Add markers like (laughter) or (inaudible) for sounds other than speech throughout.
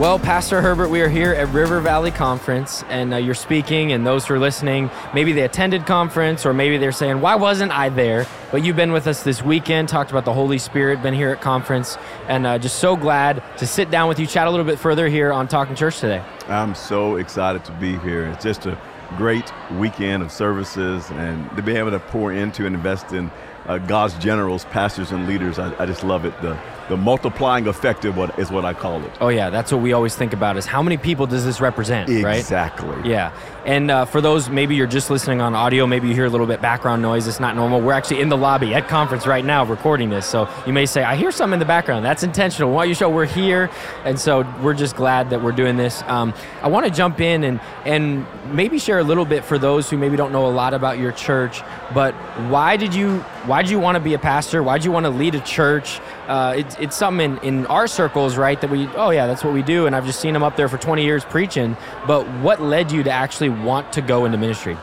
Well, Pastor Herbert, we are here at River Valley Conference, and uh, you're speaking, and those who are listening, maybe they attended conference, or maybe they're saying, "Why wasn't I there?" But you've been with us this weekend, talked about the Holy Spirit, been here at conference, and uh, just so glad to sit down with you, chat a little bit further here on Talking Church today. I'm so excited to be here. It's just a great weekend of services, and to be able to pour into and invest in uh, God's generals, pastors, and leaders. I, I just love it. The the multiplying effect of what is what I call it. Oh yeah, that's what we always think about is how many people does this represent, right? Exactly. Yeah, and uh, for those maybe you're just listening on audio, maybe you hear a little bit background noise. It's not normal. We're actually in the lobby at conference right now recording this, so you may say I hear something in the background. That's intentional. Why you show we're here, and so we're just glad that we're doing this. Um, I want to jump in and and maybe share a little bit for those who maybe don't know a lot about your church, but why did you why did you want to be a pastor? Why did you want to lead a church? Uh, it's, it's something in, in our circles, right, that we, oh yeah, that's what we do. And I've just seen them up there for 20 years preaching. But what led you to actually want to go into ministry?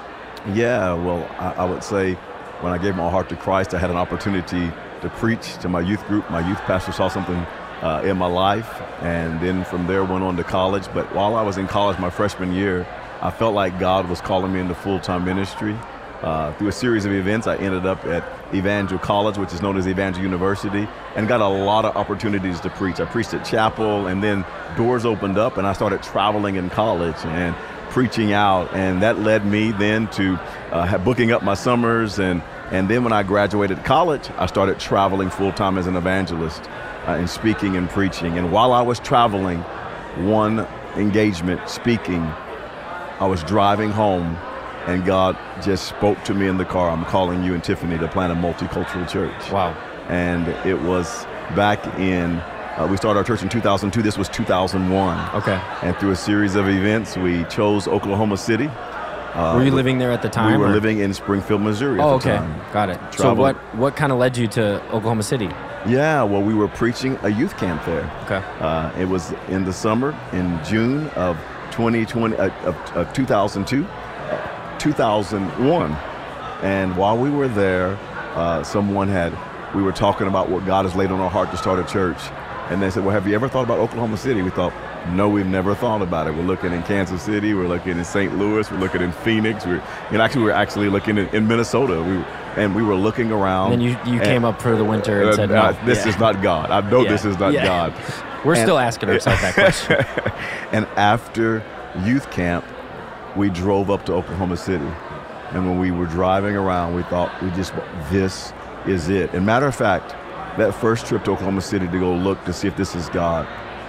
Yeah, well, I, I would say when I gave my heart to Christ, I had an opportunity to preach to my youth group. My youth pastor saw something uh, in my life, and then from there went on to college. But while I was in college, my freshman year, I felt like God was calling me into full time ministry. Uh, through a series of events, I ended up at Evangel College, which is known as Evangel University, and got a lot of opportunities to preach. I preached at chapel, and then doors opened up, and I started traveling in college and preaching out, and that led me then to uh, booking up my summers, and and then when I graduated college, I started traveling full time as an evangelist uh, and speaking and preaching. And while I was traveling, one engagement speaking, I was driving home and God just spoke to me in the car. I'm calling you and Tiffany to plant a multicultural church. Wow. And it was back in, uh, we started our church in 2002. This was 2001. Okay. And through a series of events, we chose Oklahoma City. Uh, were you living there at the time? We were or? living in Springfield, Missouri. oh, okay. Got it. Traveled. So what what kind of led you to Oklahoma City? Yeah, well, we were preaching a youth camp there. Okay. Uh, it was in the summer, in June of 2020, uh, of, of 2002. 2001. And while we were there, uh, someone had, we were talking about what God has laid on our heart to start a church. And they said, Well, have you ever thought about Oklahoma City? We thought, No, we've never thought about it. We're looking in Kansas City, we're looking in St. Louis, we're looking in Phoenix, we're, and actually, we are actually looking in, in Minnesota. We, and we were looking around. And you, you and, came up for the winter and uh, said, no. Uh, this yeah. is not God. I know yeah. this is not yeah. God. We're and, still asking ourselves that question. (laughs) and after youth camp, we drove up to Oklahoma City. And when we were driving around, we thought, we just, this is it. And matter of fact, that first trip to Oklahoma City to go look to see if this is God,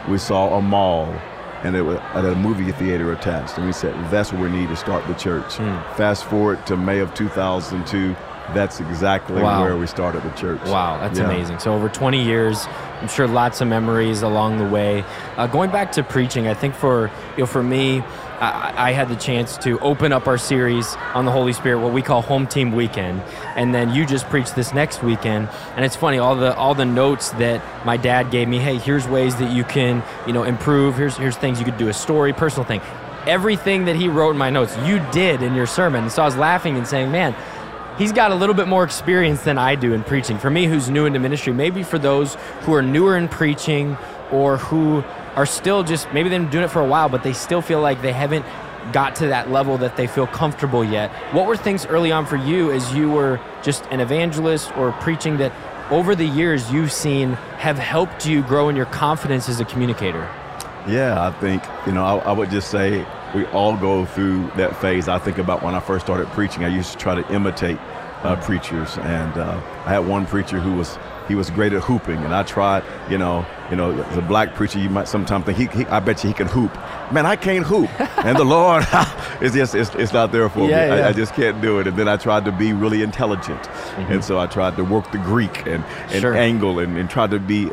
we saw a mall and it was at a movie theater attached. And we said, that's where we need to start the church. Mm. Fast forward to May of 2002, that's exactly wow. where we started the church. Wow, that's yeah. amazing. So over 20 years, I'm sure lots of memories along the way. Uh, going back to preaching, I think for you know for me, I, I, had the chance to open up our series on the Holy Spirit, what we call Home Team Weekend, and then you just preached this next weekend. And it's funny, all the all the notes that my dad gave me. Hey, here's ways that you can you know improve. Here's here's things you could do a story, personal thing. Everything that he wrote in my notes, you did in your sermon. so I was laughing and saying, man he's got a little bit more experience than I do in preaching. For me, who's new into ministry, maybe for those who are newer in preaching or who are still just maybe they've been doing it for a while, but they still feel like they haven't got to that level that they feel comfortable yet. What were things early on for you as you were just an evangelist or preaching that over the years you've seen have helped you grow in your confidence as a communicator? Yeah, I think, you know, I, I would just say we all go through that phase. I think about when I first started preaching, I used to try to imitate uh, preachers, and uh, I had one preacher who was he was great at hooping, and I tried, you know, you know, as a black preacher, you might sometimes think he, he I bet you he can hoop. Man, I can't hoop, and the (laughs) Lord, (laughs) it's just it's, it's not there for yeah, me. Yeah. I, I, just can't do it. And then I tried to be really intelligent, mm-hmm. and so I tried to work the Greek and, and sure. angle and, and try to be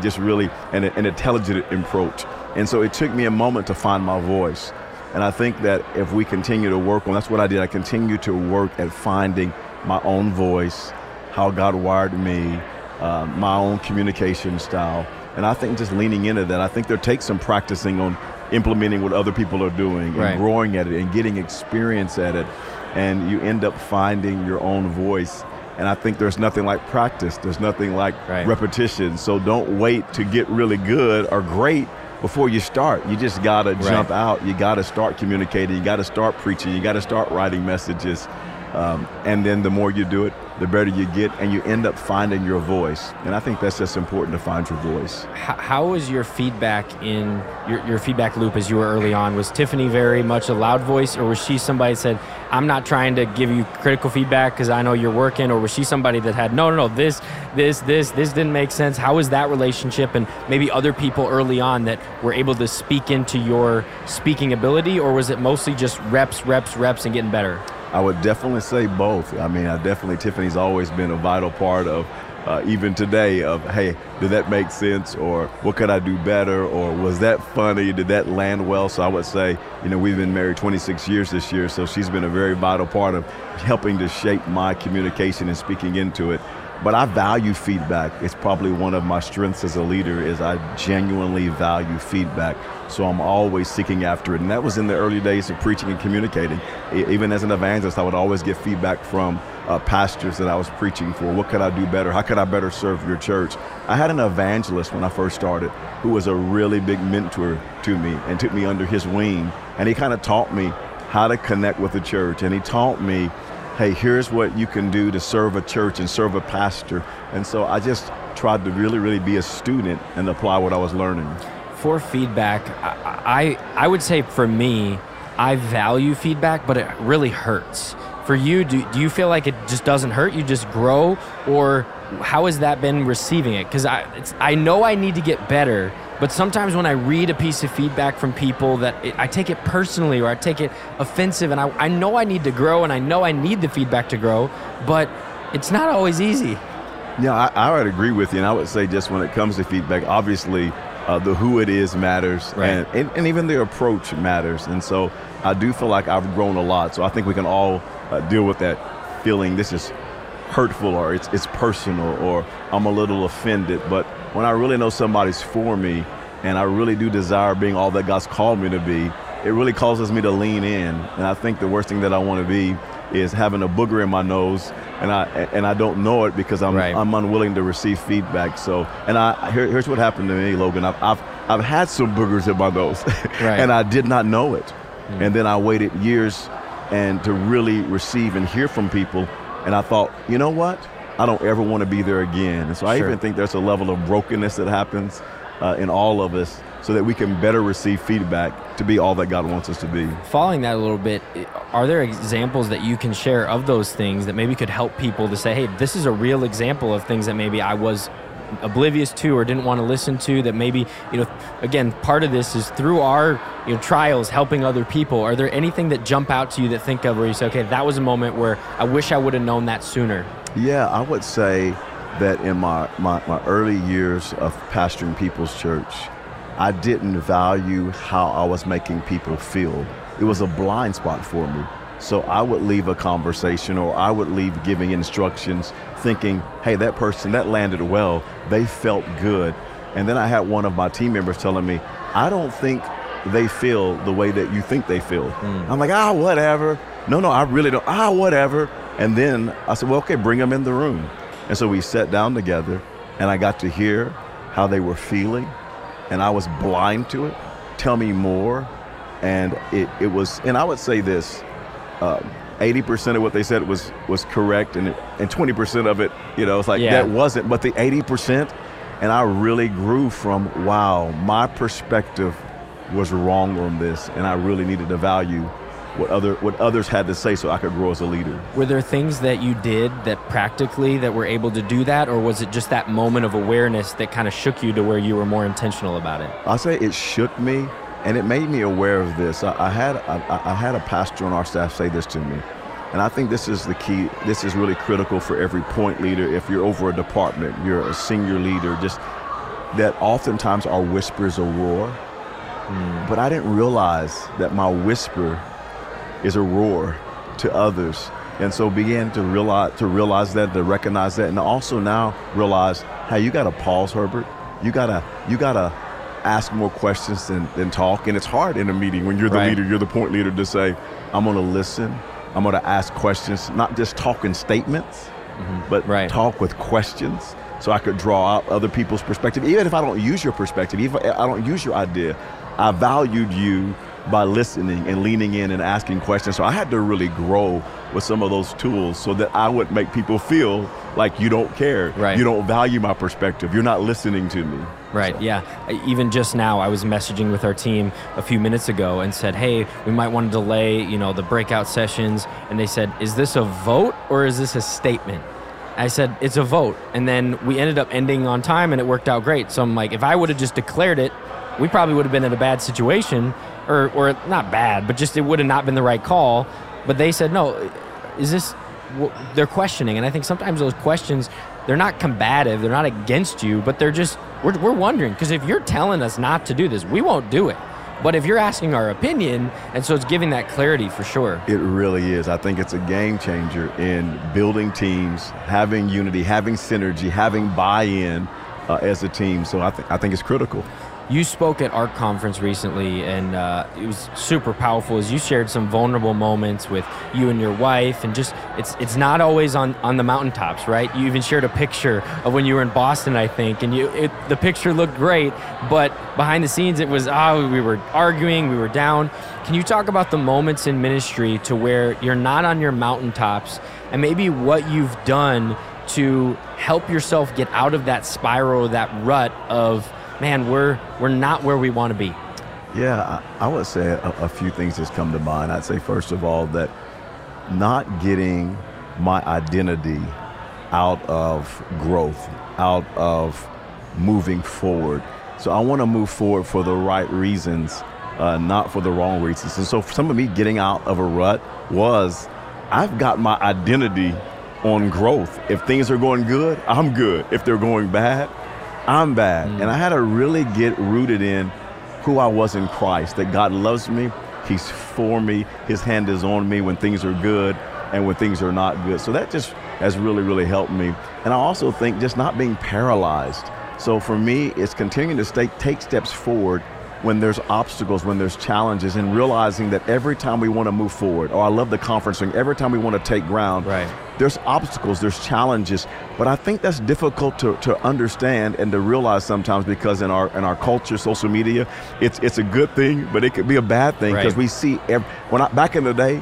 just really an, an intelligent approach. And so it took me a moment to find my voice. And I think that if we continue to work on, that's what I did. I continued to work at finding my own voice, how God wired me, uh, my own communication style. And I think just leaning into that, I think there takes some practicing on implementing what other people are doing right. and growing at it and getting experience at it. And you end up finding your own voice. And I think there's nothing like practice. There's nothing like right. repetition. So don't wait to get really good or great before you start. You just got to Right. jump out. You got to start communicating. You got to start preaching. You got to start writing messages. Um, and then the more you do it, the better you get, and you end up finding your voice. And I think that's just important to find your voice. How, how was your feedback in your, your feedback loop as you were early on? Was Tiffany very much a loud voice, or was she somebody that said, "I'm not trying to give you critical feedback because I know you're working," or was she somebody that had, "No, no, no, this, this, this, this didn't make sense"? How was that relationship, and maybe other people early on that were able to speak into your speaking ability, or was it mostly just reps, reps, reps, and getting better? I would definitely say both. I mean, I definitely Tiffany's always been a vital part of uh, even today of hey, did that make sense or what could I do better or was that funny? Did that land well? So I would say, you know, we've been married 26 years this year, so she's been a very vital part of helping to shape my communication and speaking into it. But I value feedback. It's probably one of my strengths as a leader is I genuinely value feedback. So I'm always seeking after it. And that was in the early days of preaching and communicating. Even as an evangelist, I would always get feedback from uh, pastors that I was preaching for. What could I do better? How could I better serve your church? I had an evangelist when I first started who was a really big mentor to me and took me under his wing. And he kind of taught me how to connect with the church. And he taught me hey, here's what you can do to serve a church and serve a pastor. And so I just tried to really, really be a student and apply what I was learning. for feedback, I, I I would say for me, I value feedback, but it really hurts. For you, do, do you feel like it just doesn't hurt? You just grow, or how has that been receiving it? Because I I know I need to get better, but sometimes when I read a piece of feedback from people that it, I take it personally or I take it offensive, and I, I know I need to grow and I know I need the feedback to grow, but it's not always easy. Yeah, I, I would agree with you. And I would say just when it comes to feedback, obviously uh, the who it is matters Right. and, and, and even the approach matters. And so I do feel like I've grown a lot. So I think we can all uh, deal with that feeling this is hurtful or it's, it's personal or I'm a little offended. But when I really know somebody's for me and I really do desire being all that God's called me to be, it really causes me to lean in. And I think the worst thing that I want to be is having a booger in my nose and I and I don't know it because I'm Right. I'm unwilling to receive feedback. So and I here, here's what happened to me, Logan. I've I've, I've had some boogers in my nose, (laughs) Right. and I did not know it. Hmm. And then I waited years and to really receive and hear from people, and I thought, you know what? I don't ever want to be there again. And so I Sure. even think there's a level of brokenness that happens uh, in all of us, so that we can better receive feedback to be all that God wants us to be. following that a little bit, are there examples that you can share of those things that maybe could help people to say, hey, this is a real example of things that maybe I was oblivious to or didn't want to listen to that maybe you know again part of this is through our you know trials helping other people are there anything that jump out to you that think of where you say okay that was a moment where i wish i would have known that sooner Yeah, I would say that in my, my, my early years of pastoring People's Church, I didn't value how I was making people feel. It was a blind spot for me. So I would leave a conversation or I would leave giving instructions thinking, hey, that person, that landed well. They felt good. And then I had one of my team members telling me, I don't think they feel the way that you think they feel. I'm like, ah, whatever. No, no, I really don't. Ah, whatever. And then I said, well, okay, bring them in the room. And so we sat down together and I got to hear how they were feeling and I was blind to it. Tell me more. And it, it was, and I would say this, um, 80% of what they said was, was correct and, it, and 20% of it, you know, it's like Yeah. that wasn't, but the 80%, and I really grew from, wow, my perspective was wrong on this and I really needed to value what other what others had to say so I could grow as a leader. were there things that you did that practically that were able to do that or was it just that moment of awareness that kind of shook you to where you were more intentional about it I say it shook me, and it made me aware of this. I, I had I, I had a pastor on our staff say this to me, and I think this is the key. This is really critical for every point leader. If you're over a department, you're a senior leader. Just that oftentimes our whisper is a roar, hmm. but I didn't realize that my whisper is a roar to others. And so began to realize to realize that, to recognize that, and also now realize, hey, you gotta pause, Herbert. You gotta you gotta ask more questions than, than talk. And it's hard in a meeting when you're the Right. leader, you're the point leader to say, I'm gonna listen, I'm gonna ask questions, not just talk in statements, mm-hmm. but Right. talk with questions. so I could draw out other people's perspective. Even if I don't use your perspective, even if I don't use your idea, I valued you by listening and leaning in and asking questions. So I had to really grow with some of those tools so that I would make people feel like you don't care. Right. You don't value my perspective. You're not listening to me. Right, So- yeah. Even just now, I was messaging with our team a few minutes ago and said, hey, we might want to delay, you know, the breakout sessions. And they said, is this a vote or is this a statement? I said, it's a vote. And then we ended up ending on time and it worked out great. So I'm like, if I would have just declared it, we probably would have been in a bad situation, or, or not bad, but just it would have not been the right call. But they said, no, is this, they're questioning. And I think sometimes those questions, they're not combative, they're not against you, but they're just, we're, we're wondering. Because if you're telling us not to do this, we won't do it. But if you're asking our opinion, and so it's giving that clarity for sure. It really is. I think it's a game changer in building teams, having unity, having synergy, having buy-in uh, as a team. So I, th- I think it's critical. You spoke at ARC conference recently, and uh, it was super powerful. As you shared some vulnerable moments with you and your wife, and just it's it's not always on on the mountaintops, right? You even shared a picture of when you were in Boston, I think, and you it, the picture looked great, but behind the scenes it was oh we were arguing, we were down. Can you talk about the moments in ministry to where you're not on your mountaintops, and maybe what you've done to help yourself get out of that spiral, that rut of man, we're we're not where we want to be. Yeah, I, I would say a, a few things just come to mind. I'd say first of all that not getting my identity out of growth, out of moving forward. So I want to move forward for the right reasons, uh, not for the wrong reasons. And so for some of me getting out of a rut was I've got my identity on growth. If things are going good, I'm good. If they're going bad, I'm bad. Mm. And I had to really get rooted in who I was in Christ, that God loves me, He's for me, His hand is on me when things are good and when things are not good. So that just has really, really helped me. And I also think just not being paralyzed. So for me, it's continuing to stay, take steps forward when there's obstacles, when there's challenges, and realizing that every time we want to move forward, or I love the conferencing, every time we want to take ground, Right. there's obstacles, there's challenges, but I think that's difficult to, to understand and to realize sometimes because in our in our culture, social media, it's it's a good thing, but it could be a bad thing because Right. we see ev when I, back in the day,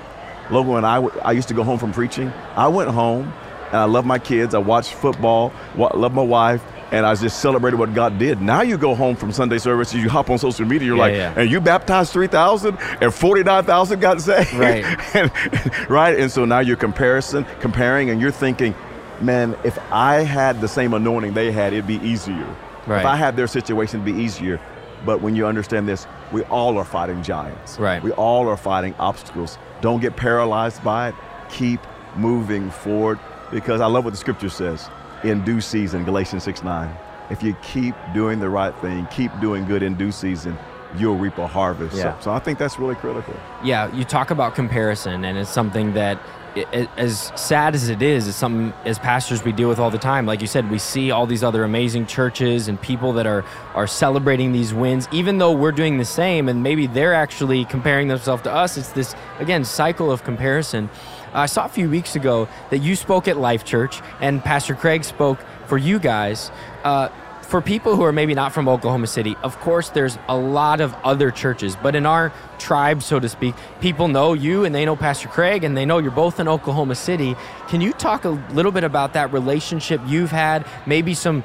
Logan and I, I used to go home from preaching. I went home and I love my kids. I watched football, love my wife. And I just celebrated what God did. Now you go home from Sunday service, you hop on social media, you're Yeah, like, yeah. and you baptized 3,000 and 49,000 got saved. Right. (laughs) and, right? And so now you're comparison, comparing, and you're thinking, man, if I had the same anointing they had, it'd be easier. Right. If I had their situation, it'd be easier. But when you understand this, we all are fighting giants. Right. We all are fighting obstacles. Don't get paralyzed by it. Keep moving forward because I love what the scripture says in due season, Galatians 6 9. If you keep doing the right thing, keep doing good in due season, you'll reap a harvest. Yeah. So, so I think that's really critical. Yeah, you talk about comparison, and it's something that, i- i- as sad as it is, it's something as pastors we deal with all the time. Like you said, we see all these other amazing churches and people that are are celebrating these wins, even though we're doing the same, and maybe they're actually comparing themselves to us. It's this again cycle of comparison. I saw a few weeks ago that you spoke at Life Church, and Pastor Craig spoke for you guys. Uh, for people who are maybe not from Oklahoma City, of course, there's a lot of other churches, but in our tribe, so to speak, people know you and they know Pastor Craig and they know you're both in Oklahoma City. Can you talk a little bit about that relationship you've had? Maybe some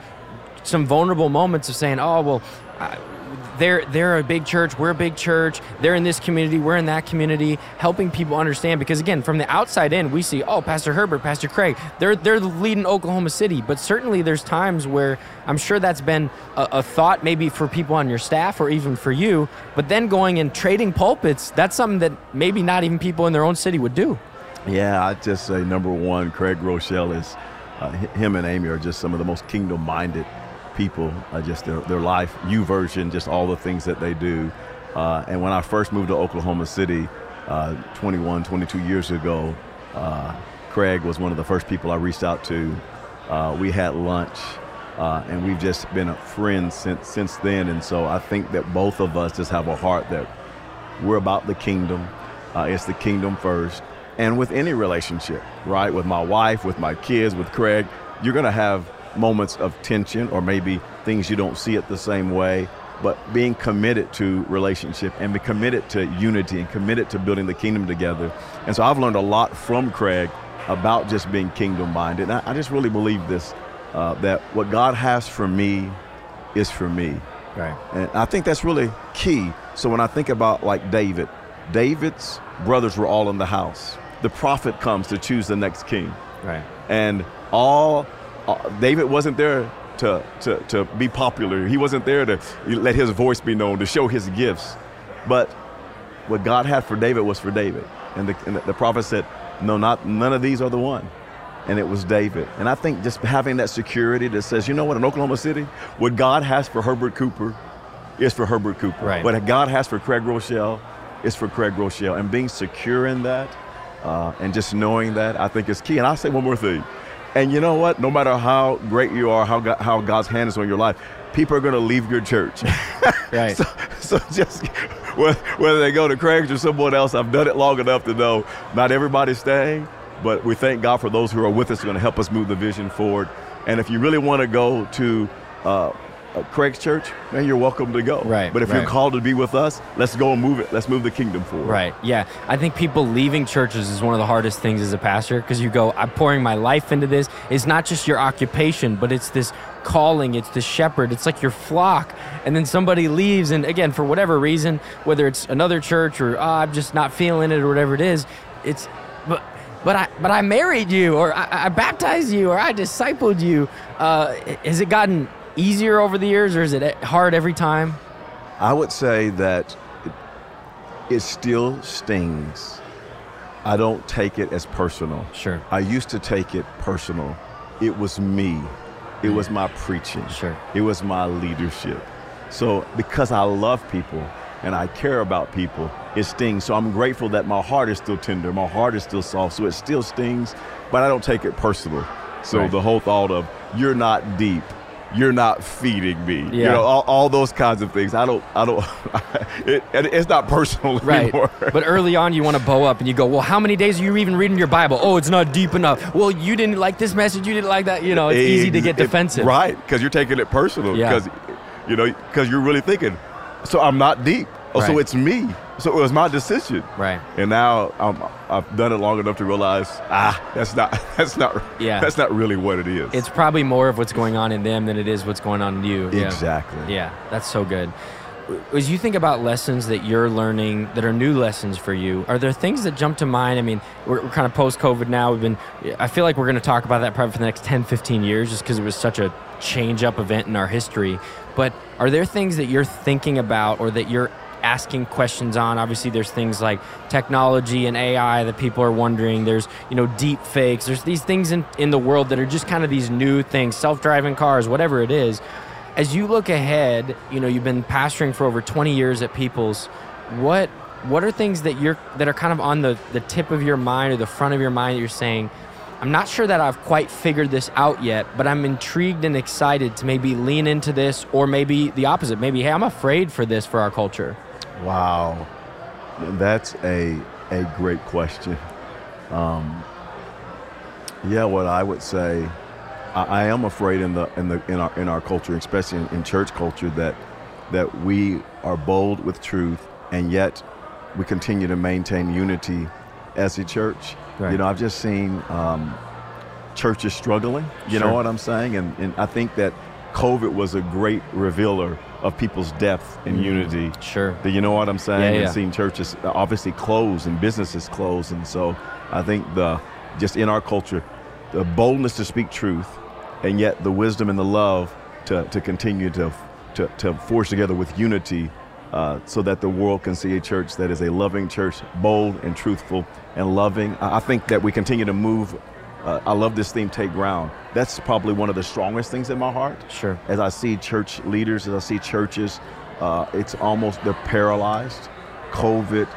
some vulnerable moments of saying, "Oh, well, uh, they're they're a big church, we're a big church. They're in this community, we're in that community." Helping people understand because again, from the outside in, we see, "Oh, Pastor Herbert, Pastor Craig, they're they're leading Oklahoma City." But certainly, there's times where I'm sure that's been a, a thought, maybe for people on your staff or even for you. But then going and trading pulpits, that's something that maybe not even people in their own city would do. Yeah, I'd just say number one, Craig Groeschel is, uh, him and Amy are just some of the most kingdom minded people, uh, just their, their life, YouVersion, just all the things that they do. Uh, and when I first moved to Oklahoma City uh, 21, 22 years ago, uh, Craig was one of the first people I reached out to. Uh, we had lunch, uh, and we've just been friends since, since then. And so I think that both of us just have a heart that we're about the kingdom. It's the kingdom first. And with any relationship, right? With my wife, with my kids, with Craig, you're going to have moments of tension or maybe things you don't see it the same way, but being committed to relationship and be committed to unity and committed to building the kingdom together. And so I've learned a lot from Craig about just being kingdom minded. And I, I just really believe this uh, that what God has for me is for me. Right. And I think that's really key. So when I think about like David, David's brothers were all in the house. The prophet comes to choose the next king. Right. And all, uh, David wasn't there to, to, to be popular. He wasn't there to let his voice be known, to show his gifts. But what God had for David was for David. And the, and the prophet said, no, not none of these are the one. And it was David. And I think just having that security that says, you know what, in Oklahoma City, what God has for Herbert Cooper is for Herbert Cooper. Right. What God has for Craig Groeschel is for Craig Groeschel. And being secure in that uh, and just knowing that, I think is key. And I'll say one more thing. And you know what? No matter how great you are, how, God, how God's hand is on your life, people are going to leave your church. (laughs) right. so, so just whether they go to Craig's or someone else, I've done it long enough to know not everybody's staying, but we thank God for those who are with us, going to help us move the vision forward. And if you really want to go to uh, uh, Craig's church, man, you're welcome to go. Right. But if right. you're called to be with us, let's go and move it. Let's move the kingdom forward. Right. Yeah. I think people leaving churches is one of the hardest things as a pastor because you go, I'm pouring my life into this. It's not just your occupation, but it's this calling. It's the shepherd. It's like your flock. And then somebody leaves, and again, for whatever reason, whether it's another church or oh, I'm just not feeling it or whatever it is, it's but. But I, but I married you, or I, I baptized you, or I discipled you. Uh, has it gotten easier over the years, or is it hard every time? I would say that it, it still stings. I don't take it as personal. Sure. I used to take it personal. It was me. It was my preaching. Sure. It was my leadership. So because I love people and I care about people, it stings. So I'm grateful that my heart is still tender, my heart is still soft, so it still stings, but I don't take it personal. So Right. the whole thought of you're not deep, you're not feeding me, you know, all, all those kinds of things. I don't, I don't, (laughs) it, it's not personal Right. anymore. but early on, you want to bow up and you go, well, how many days are you even reading your Bible? Oh, it's not deep enough. Well, you didn't like this message. You didn't like that. You know, it's easy to get It- defensive. right? Because you're taking it personal. Yeah. Because, you know, because you're really thinking, so I'm not deep. Oh, so it's me. So it was my decision. Right. And now um, I've done it long enough to realize, ah, that's not, (laughs) that's not, Yeah. that's not really what it is. It's probably more of what's going on in them than it is what's going on in you. Yeah. exactly. Yeah, that's so good. As you think about lessons that you're learning that are new lessons for you, are there things that jump to mind? I mean, we're, we're kind of post COVID now. We've been, I feel like we're going to talk about that probably for the next 10, 15 years just because it was such a change up event in our history. But are there things that you're thinking about or that you're asking questions on. Obviously there's things like technology and ai that people are wondering. There's you know deep fakes. There's these things in, in the world that are just kind of these new things self-driving cars whatever it is. As you look ahead you know you've been pastoring for over 20 years at people's. What what are things that you're that are kind of on the the tip of your mind or the front of your mind that you're saying i'm not sure that i've quite figured this out yet but i'm intrigued and excited to maybe lean into this or maybe the opposite. Maybe hey i'm afraid for this for our culture Wow. That's a, a great question. Um, yeah, what I would say, I, I am afraid in the in the in our in our culture, especially in, in church culture, that that we are bold with truth and yet we continue to maintain unity as a church. Right. You know, I've just seen um, churches struggling. You Sure. know what I'm saying? And, and I think that COVID was a great revealer of people's depth and unity. sure Do you know what I'm saying? Yeah, And yeah. seeing churches obviously close and businesses close, and so I think the just in our culture, the boldness to speak truth, and yet the wisdom and the love to, to continue to, to to forge together with unity, uh, so that the world can see a church that is a loving church, bold and truthful and loving. I I think that we continue to move. Uh, I love this theme, take ground. That's probably one of the strongest things in my heart sure as I see church leaders, as I see churches, uh, it's almost they're paralyzed. COVID,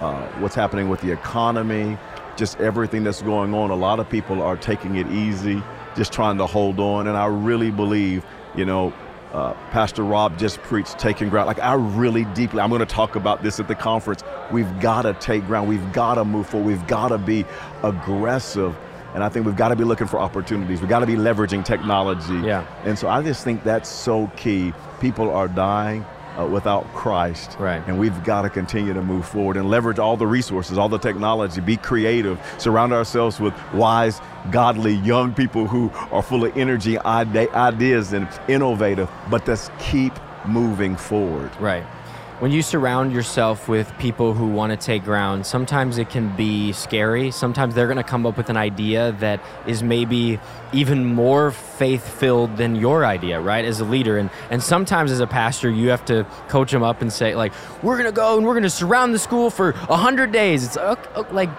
uh, what's happening with the economy, just everything that's going on. A lot of people are taking it easy, just trying to hold on. And I really believe, you know, uh, Pastor Rob just preached taking ground. Like I really deeply, I'm going to talk about this at the conference. We've got to take ground. We've got to move forward. We've got to be aggressive And I think we've got to be looking for opportunities. We've got to be leveraging technology. Yeah. And so I just think that's so key. People are dying uh, without Christ. Right. And we've got to continue to move forward and leverage all the resources, all the technology, be creative, surround ourselves with wise, godly, young people who are full of energy, ideas, and innovative, but let's keep moving forward. Right when you surround yourself with people who want to take ground, sometimes it can be scary. Sometimes they're going to come up with an idea that is maybe even more faith filled than your idea, right? As a leader. And, and sometimes as a pastor, you have to coach them up and say, like, we're going to go and we're going to surround the school for 100 days. It's like,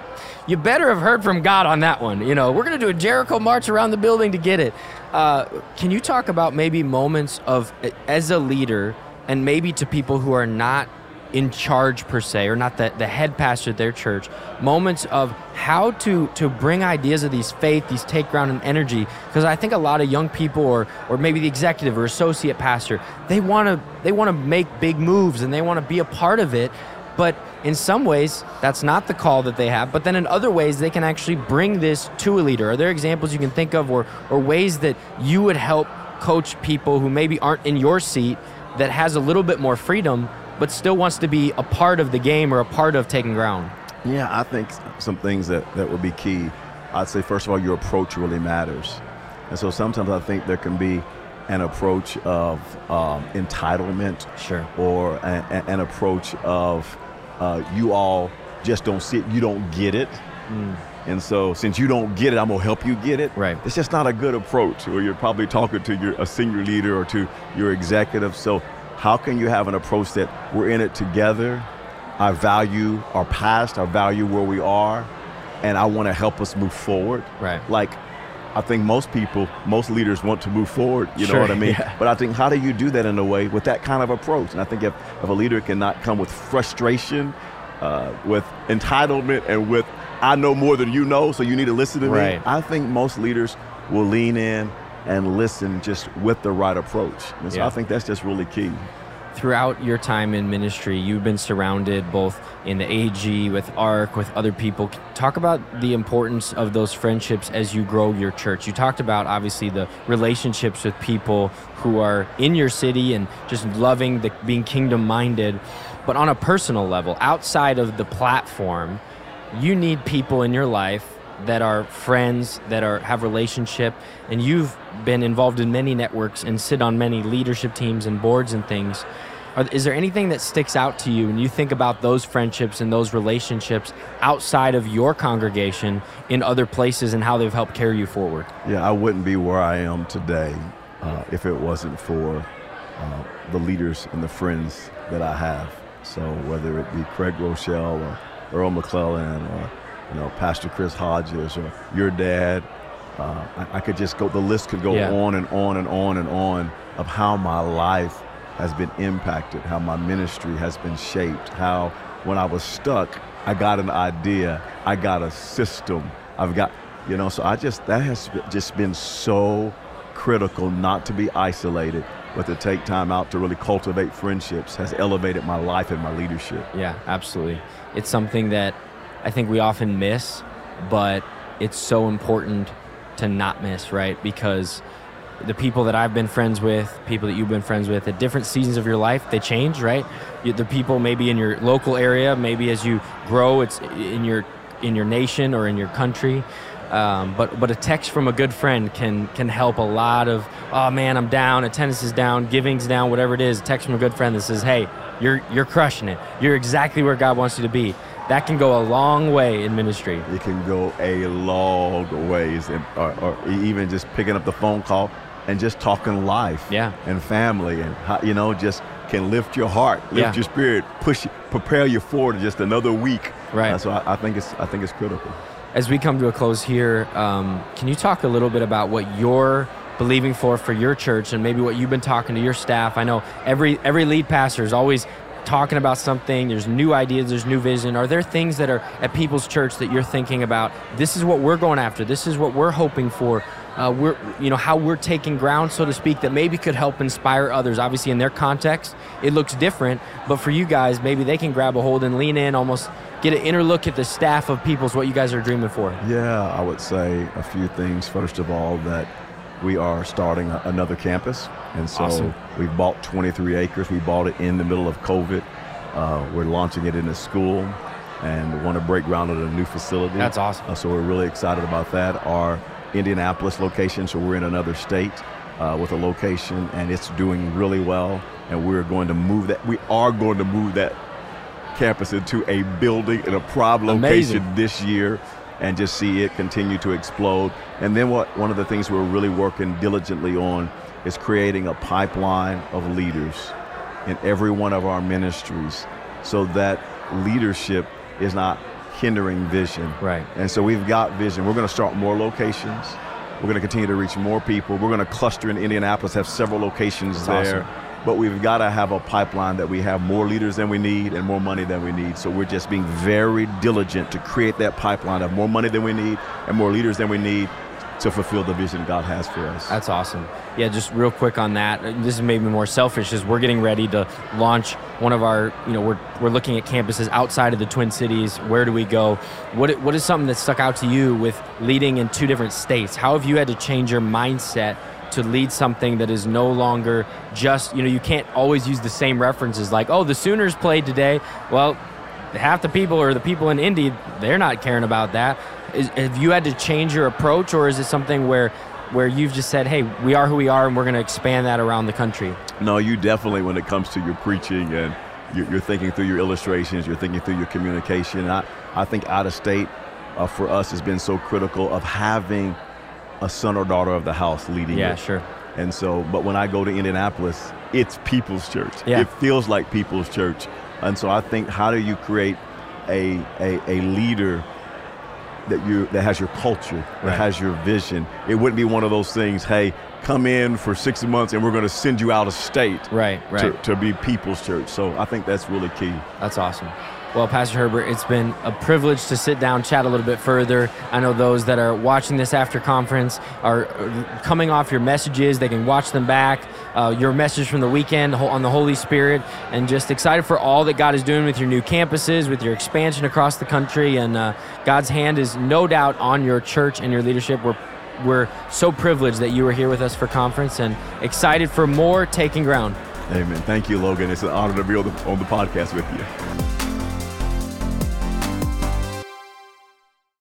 you better have heard from God on that one. You know, we're going to do a Jericho march around the building to get it. Uh, can you talk about maybe moments of, as a leader, and maybe to people who are not in charge per se or not the, the head pastor at their church moments of how to to bring ideas of these faith these take ground and energy. Because i think a lot of young people or or maybe the executive or associate pastor they want to they want to make big moves and they want to be a part of it but in some ways that's not the call that they have but then in other ways they can actually bring this to a leader. Are there examples you can think of or or ways that you would help coach people who maybe aren't in your seat that has a little bit more freedom, but still wants to be a part of the game or a part of taking ground? Yeah, I think some things that, that would be key. I'd say, first of all, your approach really matters. And so sometimes I think there can be an approach of um, entitlement sure. or a, a, an approach of uh, you all just don't see it, you don't get it. Mm. And so, since you don't get it, I'm gonna help you get it. Right. It's just not a good approach. Or you're probably talking to your a senior leader or to your executive. So, how can you have an approach that we're in it together? I value our past. I value where we are, and I want to help us move forward. Right. Like, I think most people, most leaders want to move forward. You sure, know what I (laughs) mean? Yeah. But I think how do you do that in a way with that kind of approach? And I think if, if a leader cannot come with frustration, uh, with entitlement, and with I know more than you know, so you need to listen to right. me. I think most leaders will lean in and listen just with the right approach. And so yeah. I think that's just really key. Throughout your time in ministry, you've been surrounded both in the AG, with ARC, with other people. Talk about the importance of those friendships as you grow your church. You talked about obviously the relationships with people who are in your city and just loving the being kingdom minded, but on a personal level, outside of the platform you need people in your life that are friends that are have relationship and you've been involved in many networks and sit on many leadership teams and boards and things. Are, is there anything that sticks out to you when you think about those friendships and those relationships outside of your congregation in other places and how they've helped carry you forward? Yeah i wouldn't be where i am today uh, if it wasn't for uh, the leaders and the friends that i have. So whether it be craig groeschel or Earl McClellan or you know Pastor Chris Hodges or your dad. Uh, I, I, could just go. The list could go yeah. on and on and on and on of how my life has been impacted, how my ministry has been shaped, how when I was stuck, I got an idea, I got a system, I've got you know. So I just that has just been so critical not to be isolated but to take time out to really cultivate friendships has elevated my life and my leadership. Yeah, absolutely. It's something that I think we often miss, but it's so important to not miss, right? Because the people that I've been friends with, people that you've been friends with at different seasons of your life, they change, right? The people maybe in your local area, maybe as you grow, it's in your in your nation or in your country. Um, but but a text from a good friend can can help a lot of oh man I'm down attendance is down giving's down whatever it is a text from a good friend that says hey you're you're crushing it. You're exactly where God wants you to be. That can go a long way in ministry. It can go a long ways and or, or even just picking up the phone call and just talking life yeah. and family and how, you know just can lift your heart lift yeah. your spirit push prepare you forward just another week. Right. Uh, so I, I think it's I think it's critical as we come to a close here, um, can you talk a little bit about what you're believing for for your church and maybe what you've been talking to your staff? I know every every lead pastor is always talking about something. There's new ideas. There's new vision. Are there things that are at people's church that you're thinking about? This is what we're going after. This is what we're hoping for. Uh, we're, you know, how we're taking ground, so to speak, that maybe could help inspire others. Obviously, in their context, it looks different, but for you guys, maybe they can grab a hold and lean in, almost get an inner look at the staff of People's, what you guys are dreaming for. Yeah, I would say a few things. First of all, that we are starting a, another campus, and so Awesome. we bought 23 acres. We bought it in the middle of COVID. Uh, we're launching it in a school, and want to break ground at a new facility. That's awesome. Uh, so we're really excited about that. Our Indianapolis location, so we're in another state uh, with a location, and it's doing really well. And we're going to move that. We are going to move that campus into a building in a prime Amazing. location this year and just see it continue to explode. And then what one of the things we're really working diligently on is creating a pipeline of leaders in every one of our ministries so that leadership is not hindering vision. Right. And so we've got vision. We're going to start more locations. We're going to continue to reach more people. We're going to cluster in Indianapolis, have several locations That's there. awesome. But we've got to have a pipeline that we have more leaders than we need and more money than we need. So we're just being very diligent to create that pipeline of more money than we need and more leaders than we need to fulfill the vision God has for us. That's awesome. Yeah, just real quick on that. uh, This is maybe more selfish as we're getting ready to launch one of our, you know, we're, we're looking at campuses outside of the Twin Cities. Where do we go? What, what is something that stuck out to you with leading in two different states? How have you had to change your mindset to lead something that is no longer just, you know, you can't always use the same references like, oh, the Sooners played today. Well, half the people or the people in Indy, they're not caring about that. Is, have you had to change your approach, or is it something where where you've just said, "Hey, we are who we are, and we're going to expand that around the country"? No, you definitely, when it comes to your preaching and you're, you're thinking through your illustrations, you're thinking through your communication. I, I think out of state uh, for us has been so critical of having a son or daughter of the house leading Yeah, it. sure. And so, but when I go to Indianapolis, it's people's church. Yeah. It feels like people's church. And so I think how do you create a, a, a leader that you that has your culture, that Right. has your vision. It wouldn't be one of those things, hey, come in for six months and we're going to send you out of state Right, right. to, to be people's church. So I think that's really key. That's awesome. Well, Pastor Herbert, it's been a privilege to sit down, chat a little bit further. I know those that are watching this after conference are coming off your messages. They can watch them back, uh, your message from the weekend on the Holy Spirit, and just excited for all that God is doing with your new campuses, with your expansion across the country. And uh, God's hand is no doubt on your church and your leadership. We're we're so privileged that you were here with us for conference and excited for more taking ground. Amen. Thank you, Logan. It's an honor to be on the, on the podcast with you.